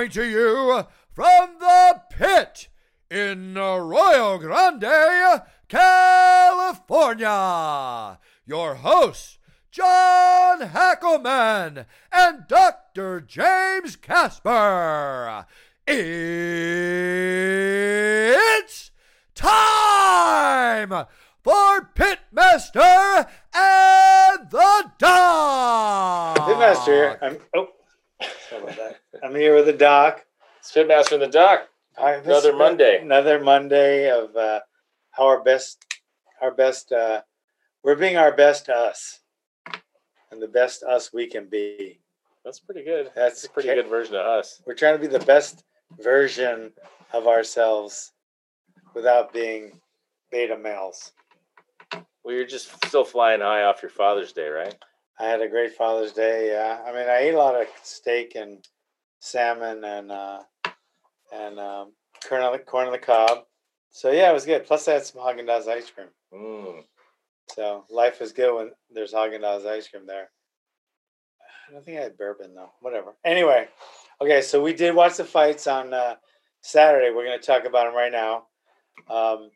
coming to you from the pit in Arroyo Grande, California. Your hosts, John Hackleman and Dr. James Casper. It's time for Pitmaster and the Dog. Pitmaster, I'm oh, about that. I'm here with the doc. It's Pitmaster in the doc. Another Monday. Another Monday of uh, how our best, our best. Uh, we're being our best us, and the best us we can be. That's pretty good. That's That's a pretty ca- good version of us. We're trying to be the best version of ourselves without being beta males. Well, you're just still flying high off your Father's Day, right? I had a great Father's Day. Yeah, I mean, I ate a lot of steak and salmon and uh, and um, corn on the corn on the cob. So yeah, it was good. Plus, I had some Haagen Dazs ice cream. Mm. So life is good when there's Haagen Dazs ice cream there. I don't think I had bourbon though. Whatever. Anyway, okay. So we did watch the fights on uh, Saturday. We're going to talk about them right now. Um,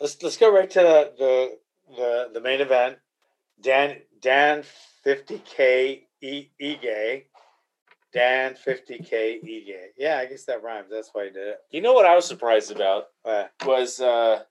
let's let's go right to the the the, the main event. Dan Dan 50k E Ige. Dan 50k Ige. Yeah, I guess that rhymes. That's why he did it. You know what I was surprised about Uh, was uh,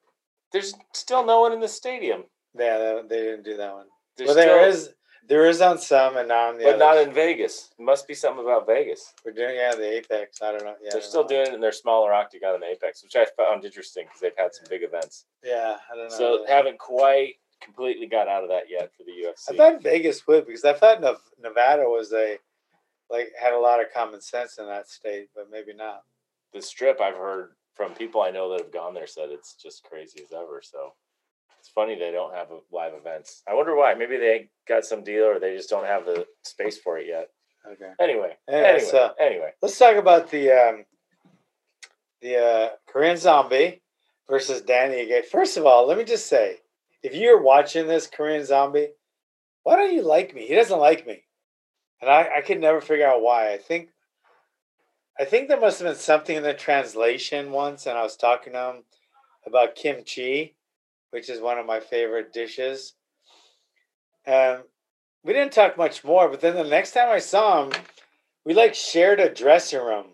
there's still no one in the stadium. yeah, they- didn't do that one. There's well, there still- is there is on some and not on the but others. not in Vegas. It must be something about Vegas. We're doing yeah the Apex. I don't know. Yeah, They're still know. doing it in their smaller octagon and Apex, which I found interesting because they've had some big events. Yeah, I don't know. So haven't quite completely got out of that yet for the UFC. I thought Vegas would because I thought Nevada was a like had a lot of common sense in that state, but maybe not. the strip I've heard from people I know that have gone there said it's just crazy as ever. So it's funny they don't have live events. I wonder why. Maybe they got some deal or they just don't have the space for it yet. Okay, Anyway, Yeah, anyway, so- anyway. let's talk about the um, the uh, Korean Zombie versus Danny. First of all, let me just say, if you're watching this Korean Zombie, why don't you like me? He doesn't like me, and I I could never figure out why. I think I think there must have been something in the translation once, and I was talking to him about kimchi, which is one of my favorite dishes. And we didn't talk much more, but then the next time I saw him, we like shared a dressing room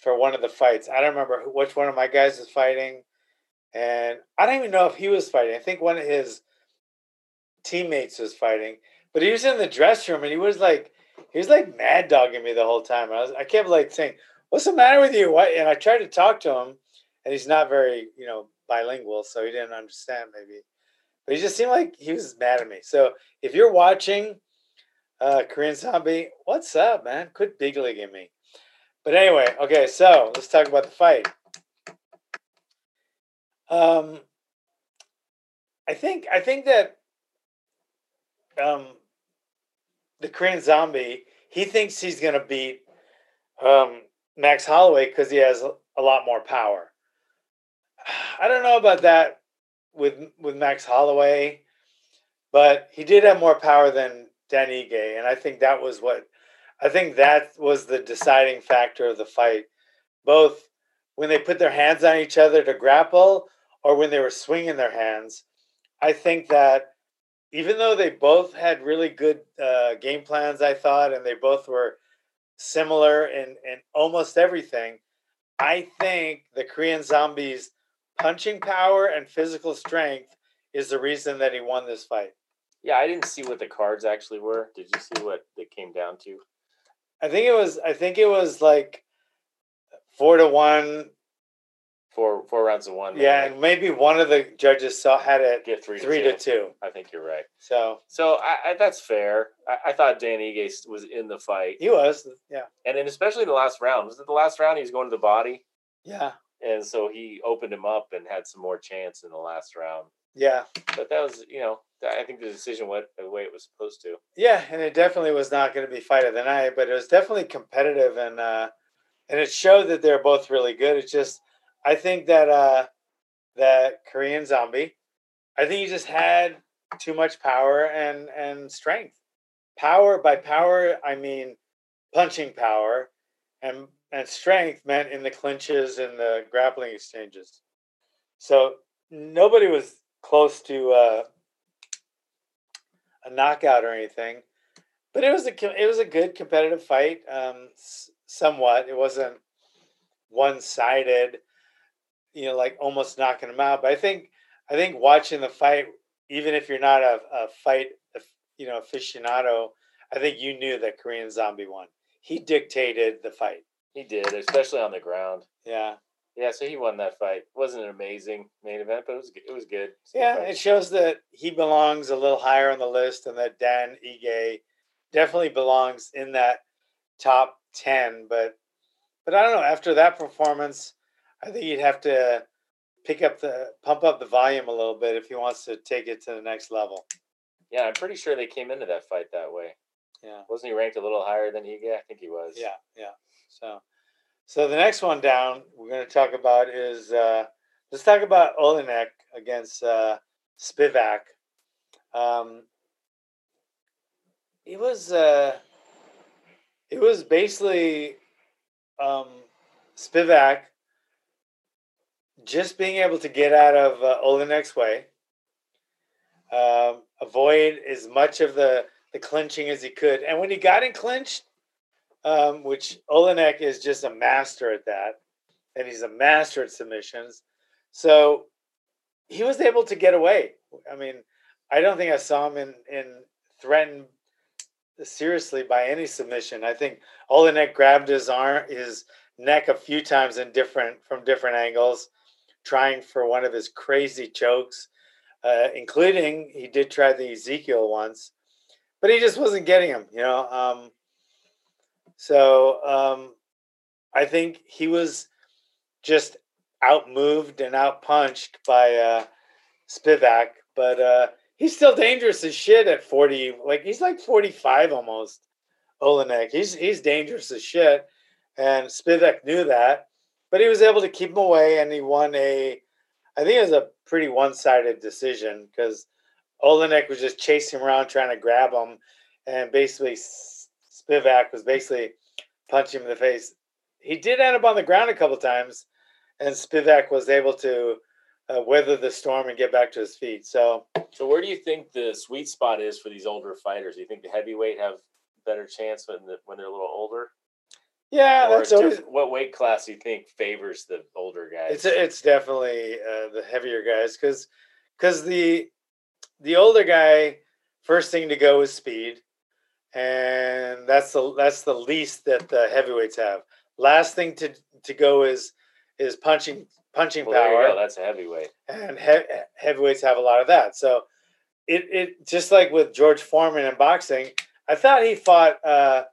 for one of the fights. I don't remember which one of my guys was fighting, and I don't even know if he was fighting. I think one of his teammates was fighting, but he was in the dressing room and he was like, he was like mad dogging me the whole time. I was, I kept like saying, "What's the matter with you?" What? And I tried to talk to him, and he's not very, you know, bilingual, so he didn't understand maybe. But he just seemed like he was mad at me. So if you're watching uh, Korean Zombie, what's up, man? Quit big leaguing me. But anyway, okay, so let's talk about the fight. Um, I think I think that um, the Korean Zombie he thinks he's gonna beat um, Max Holloway because he has a, a lot more power. I don't know about that with with Max Holloway, but he did have more power than Dan Ige, and I think that was what I think that was the deciding factor of the fight. Both when they put their hands on each other to grapple, or when they were swinging their hands. I think that even though they both had really good uh, game plans, I thought, and they both were similar in, in almost everything, I think the Korean Zombies' punching power and physical strength is the reason that he won this fight. Yeah, I didn't see what the cards actually were. Did you see what they came down to? I think it was. I think it was like four to one. Four four rounds of one. Yeah, and maybe one of the judges saw had it get three to three two. to two. I think you're right. So So I, I, that's fair. I, I thought Dan Ige was in the fight, he was. Yeah, and then especially in the last round. Was it the last round? He was going to the body, yeah, and so he opened him up and had some more chance in the last round. yeah, But that was, you know, I think the decision went the way it was supposed to. yeah. And it definitely was not going to be fight of the night, but it was definitely competitive, and uh, and it showed that they're both really good. It's just I think that uh, that Korean Zombie, I think he just had too much power and and strength. Power by power, I mean punching power, and and strength meant in the clinches and the grappling exchanges. So nobody was close to uh, a knockout or anything, but it was a it was a good competitive fight. Um, somewhat, it wasn't one sided. You know, like almost knocking him out. But I think I think watching the fight, even if you're not a, a fight, you know, aficionado, I think you knew that Korean Zombie won. He dictated the fight. He did, especially on the ground. Yeah, Yeah, so he won that fight. wasn't an amazing main event, but it was it was good. It was a good yeah. It shows that he belongs a little higher on the list, and that Dan Ige definitely belongs in that top ten. But but I don't know. After that performance, I think you'd have to pick up the pump up the volume a little bit if he wants to take it to the next level. yeah, I'm pretty sure they came into that fight that way. Yeah. Wasn't he ranked a little higher than Ige? I think he was. Yeah, yeah. So, so the next one down we're going to talk about is uh, let's talk about Oleinik against uh, Spivac. Um, it was uh, it was basically um, Spivac just being able to get out of uh, way, um, avoid as much of the the clinching as he could, and when he got in clinched um, which Oleinik is just a master at that, and he's a master at submissions. So he was able to get away. I mean, I don't think I saw him in in threatened seriously by any submission. I think Oleinik grabbed his arm, his neck a few times in different from different angles, trying for one of his crazy chokes, uh, including he did try the Ezekiel once, but he just wasn't getting him. You know. Um, so um, I think he was just outmoved and outpunched by uh, Spivac, but uh, he's still dangerous as shit at 40. Like he's like 45 almost. Oleinik, he's he's dangerous as shit, and Spivac knew that, but he was able to keep him away, and he won a. I think it was a pretty one-sided decision because Oleinik was just chasing him around trying to grab him, and basically Spivac was basically punching him in the face. He did end up on the ground a couple times, and Spivac was able to uh, weather the storm and get back to his feet. So So where do you think the sweet spot is for these older fighters? Do you think the heavyweight have better chance when the, when they're a little older? Yeah, Or that's always what weight class do you think favors the older guys? it's it's definitely uh, the heavier guys because because the the older guy first thing to go is speed, and that's the that's the least that the heavyweights have. Last thing to to go is is punching punching well, power. That's a heavyweight. and he- heavyweights have a lot of that. So it it just like with George Foreman in boxing, I thought he fought. Uh,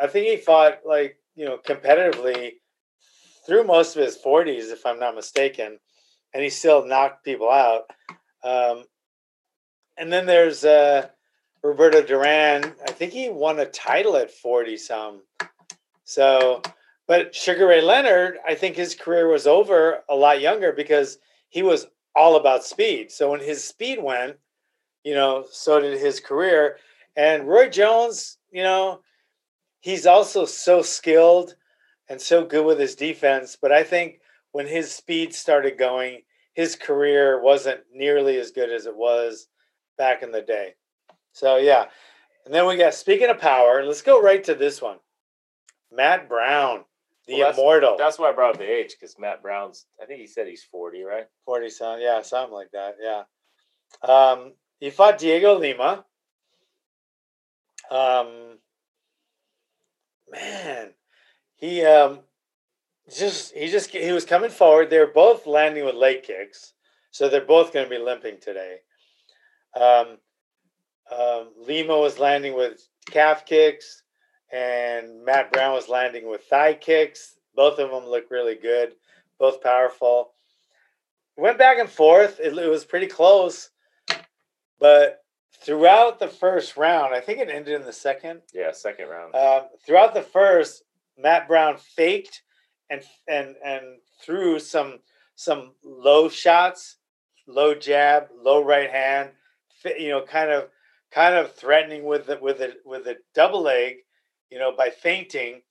I think he fought like you know competitively through most of his forties, if I'm not mistaken, and he still knocked people out. Um, and then there's uh, Roberto Duran. I think he won a title at forty some. So, but Sugar Ray Leonard, I think his career was over a lot younger because he was all about speed. So when his speed went, you know, so did his career. And Roy Jones, you know, he's also so skilled and so good with his defense. But I think when his speed started going, his career wasn't nearly as good as it was back in the day. So yeah. And then we got speaking of power, let's go right to this one. Matt Brown, the Well, that's- immortal. That's why I brought up the age because Matt Brown's. I think he said he's forty, right? 40 something. Yeah, something like that. Yeah. Um, he fought Diego Lima. Um, man, he um, just he just he was coming forward. They were both landing with leg kicks, so they're both going to be limping today. Um, um, Lima was landing with calf kicks, and Matt Brown was landing with thigh kicks. Both of them look really good, both powerful went back and forth. It, it was pretty close, but throughout the first round, I think it ended in the second. Yeah, second round. Um, throughout the first, Matt Brown faked and and and threw some some low shots, low jab, low right hand. You know, kind of kind of threatening with the with the with a double leg, you know, by feinting.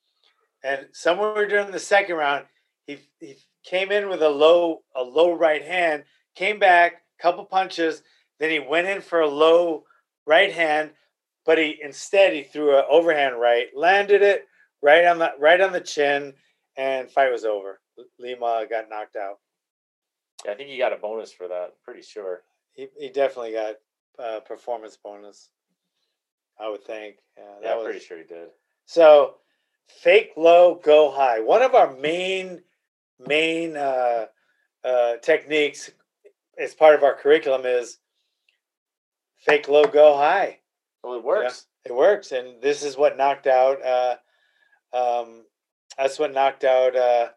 And somewhere during the second round, he he came in with a low a low right hand, came back, couple punches, then he went in for a low right hand, but he instead he threw an overhand right, landed it right on the right on the chin, and fight was over. Lima got knocked out. Yeah, I think he got a bonus for that. Pretty sure. He he definitely got uh, performance bonus. I would think. Yeah, Yeah, I'm pretty sure he did. So, fake low, go high. One of our main main uh, uh, techniques as part of our curriculum is fake low, go high. Well, it works. It works, and this is what knocked out. Uh, um, that's what knocked out uh,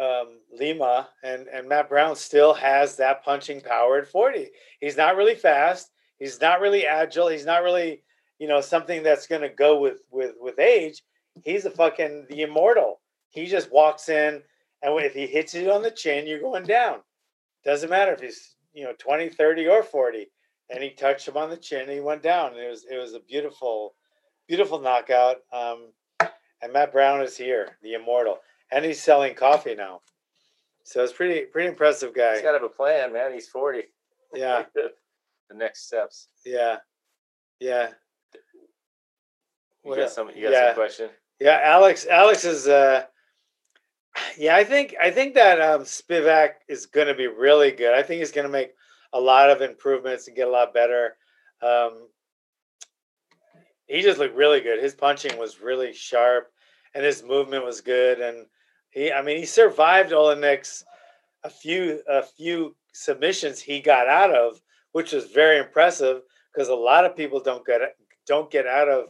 um, Lima, and and Matt Brown still has that punching power at forty. He's not really fast. He's not really agile. He's not really you know something that's going to go with with with age. He's a fucking the immortal. He just walks in, and if he hits you on the chin, you're going down. Doesn't matter if he's you know 20, 30, or 40 and he touched him on the chin and he went down. And it was it was a beautiful, beautiful knockout. Um, and Matt Brown is here, the immortal, and he's selling coffee now. So it's pretty pretty impressive guy. He's got to have a plan, man. He's forty. Yeah, the next steps. yeah, yeah. You What got some? You got yeah. some question? Yeah, Alex. Alex is. uh Yeah, I think I think that um, Spivac is going to be really good. I think he's going to make a lot of improvements and get a lot better. Um, he just looked really good. His punching was really sharp, and his movement was good. And he, I mean, he survived Oleinik's a few a few submissions he got out of, which was very impressive because a lot of people don't get don't get out of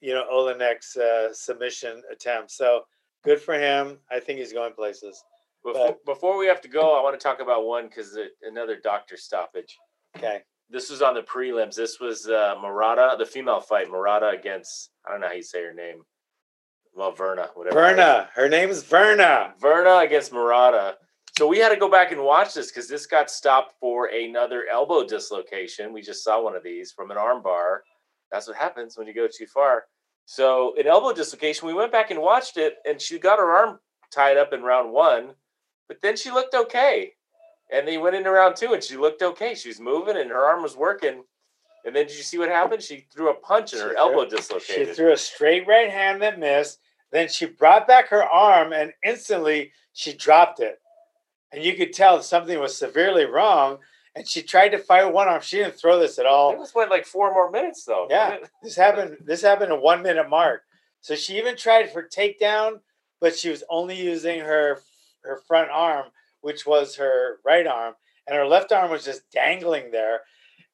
you know Oleinik's uh, submission attempt. So good for him. I think he's going places. Before, before we have to go, I want to talk about one because another doctor stoppage. Okay. This was on the prelims. This was uh, Murata, the female fight. Murata against I don't know how you say her name. Well, Virna, whatever. Virna. Her name is Virna. Virna against Murata. So we had to go back and watch this because this got stopped for another elbow dislocation. We just saw one of these from an armbar. That's what happens when you go too far. So an elbow dislocation. We went back and watched it, and she got her arm tied up in round one, but then she looked okay. And they went into round two, and she looked okay. She was moving, and her arm was working. And then did you see what happened? She threw a punch, and She her threw- elbow She threw a straight right hand that missed. Then she brought back her arm and instantly she dropped it. And you could tell something was severely wrong. And she tried to fight one arm. She didn't throw this at all. It was went like four more minutes though. Yeah. This happened. This happened in one minute mark. So she even tried for takedown, but she was only using her her front arm, which was her right arm, and her left arm was just dangling there.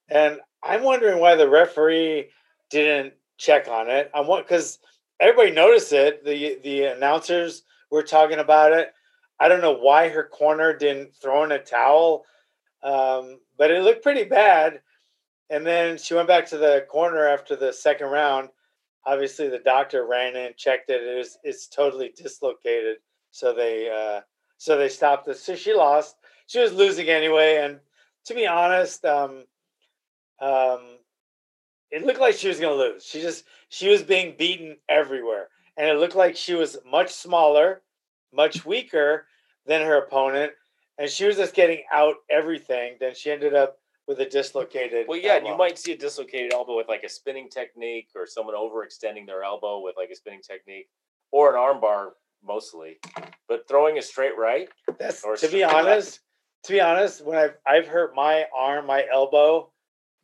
And I'm wondering why the referee didn't check on it. I want because everybody noticed it. The the announcers were talking about it. I don't know why her corner didn't throw in a towel, um, but it looked pretty bad. And then she went back to the corner after the second round. Obviously, the doctor ran in, checked it. It was it's totally dislocated. So they uh, so they stopped it. So she lost. She was losing anyway. And to be honest, um, um, it looked like she was going to lose. She just she was being beaten everywhere, and it looked like she was much smaller, much weaker than her opponent, and she was just getting out everything. Then she ended up with a dislocated. Well, yeah, and you might see a dislocated elbow with like a spinning technique or someone overextending their elbow with like a spinning technique or an armbar mostly. But throwing a straight right, That's to be straight left. honest. To be honest, when I've I've hurt my arm, my elbow,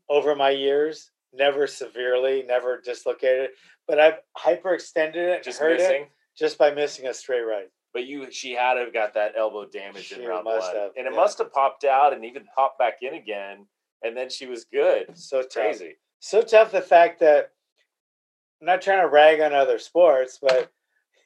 over my years, never severely, never dislocated, but I've hyperextended it, just hurt missing. it just by missing a straight right. But you, she had to have got that elbow damage She in round one, have, and it yeah. must have popped out and even popped back in again, and then she was good. So tough. Crazy. So tough. The fact that I'm not trying to rag on other sports, but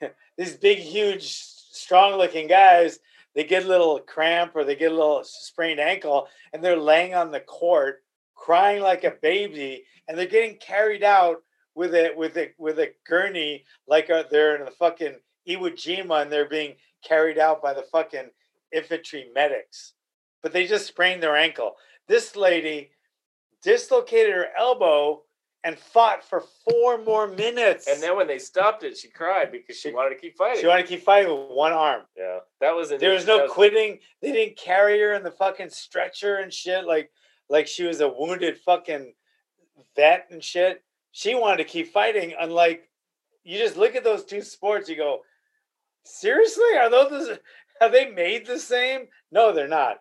these big, huge, strong-looking guys, they get a little cramp or they get a little sprained ankle, and they're laying on the court crying like a baby, and they're getting carried out with a with a with a gurney like uh, they're in the fucking Iwo Jima and they're being carried out by the fucking infantry medics. But they just sprained their ankle. This lady dislocated her elbow and fought for four more minutes. And then when they stopped it, she cried because she She- wanted to keep fighting. she wanted to keep fighting with one arm. yeah, that was an There was no quitting. They didn't carry her in the fucking stretcher and shit like like she was a wounded fucking vet and shit. She wanted to keep fighting. Unlike you just look at those two sports, you go, seriously? Are those are they made the same? No, they're not.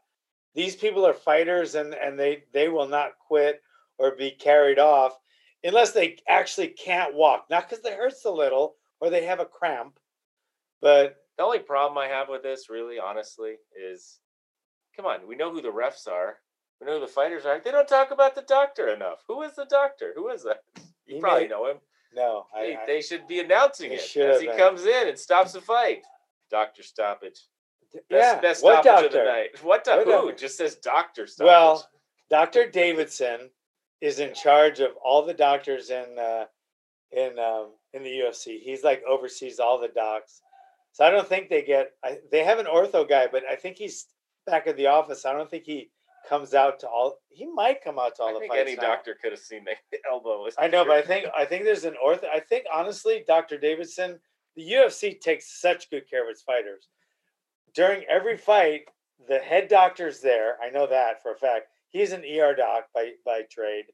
These people are fighters and and they they will not quit or be carried off unless they actually can't walk. Not because it hurts a little or they have a cramp, but The only problem I have with this, really, honestly, is come on, we know who the refs are. We know who the fighters are. They don't talk about the doctor enough. Who is the doctor? Who is that? You He probably made- know him. no, I, They, I- they should be announcing it as he been. comes in and stops the fight. Doctor stoppage. Best, yeah. best what stoppage of the doctor? night. What do- What who? doctor? Just says doctor stoppage. Well, Dr. Davidson is in charge of all the doctors in uh, in um, in the UFC. He's like oversees all the docs. So I don't think they get. I, they have an ortho guy, but I think he's back at the office. I don't think he comes out to all. He might come out to all I the think fights. any now. doctor could have seen the elbow. I know, but I think I think there's an ortho. I think honestly, Dr. Davidson, the UFC takes such good care of its fighters. During every fight, the head doctor's there. I know that for a fact. He's an ER doc by by trade,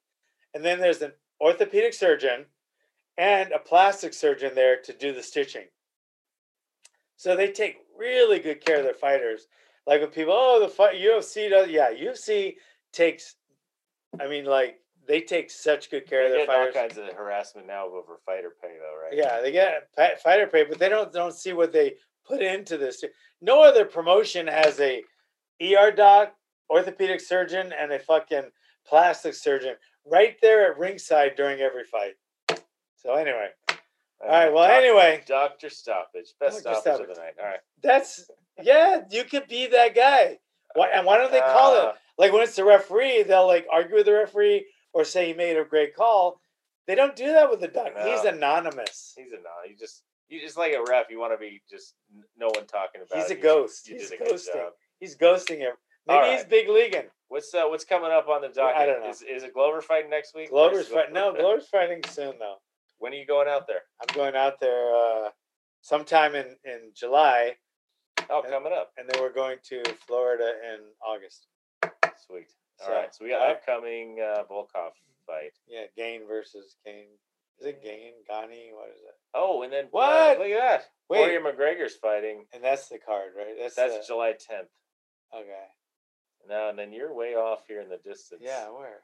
and then there's an orthopedic surgeon and a plastic surgeon there to do the stitching. So they take really good care of their fighters. Like when people, oh, the fight UFC does, yeah, UFC takes. I mean, like they take such good care of They're their getting all kinds of harassment now over fighter pay, though, right? Yeah, they get fighter pay, but they don't don't see what they put into this. No other promotion has a ER doc, orthopedic surgeon, and a fucking plastic surgeon right there at ringside during every fight. So anyway, all right. Well, Doc- anyway, Doctor stoppage, best Dr. stoppage of the night. All right. that's yeah. You could be that guy. Why and why don't they call Uh, it like when it's the referee? They'll like argue with the referee or say he made a great call. They don't do that with the doc. He's anonymous. He's anonymous. no. You just you just like a ref. You want to be just no one talking about. He's it. a ghost. You He's a good ghosting. He's ghosting him. Maybe All he's big leaguing. What's uh, what's coming up on the docket? I don't know. Is is it Glover fighting next week? Glover's Or is- fight. No, Glover's fighting soon though. When are you going out there? I'm going out there uh, sometime in in July, Oh, Yeah. coming up. and then we're going to Florida in August. Sweet. All So, right. So we got uh, upcoming uh, Volkov fight. Yeah, Gain versus Gain. Is it Gain? Gani? What is it? Oh, and then uh, What? look at that. Wait. Poirier McGregor's fighting. And that's the card, right? That's That's the, July 10th. okay. Now and then you're way off here in the distance. Yeah, where?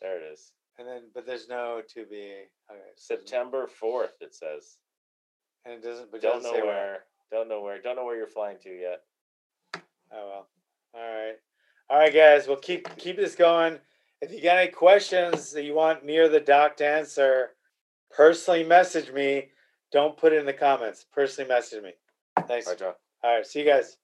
There it is. And then, but there's no to be. Okay. September 4th. It says. And it doesn't. But Don't doesn't know say where. Don't know where. Don't know where you're flying to yet. Oh well. All right. All right, guys. We'll keep keep this going. If you got any questions that you want me or the doc to answer, personally message me. Don't put it in the comments. Personally message me. Thanks. All right, John. All right. See you guys.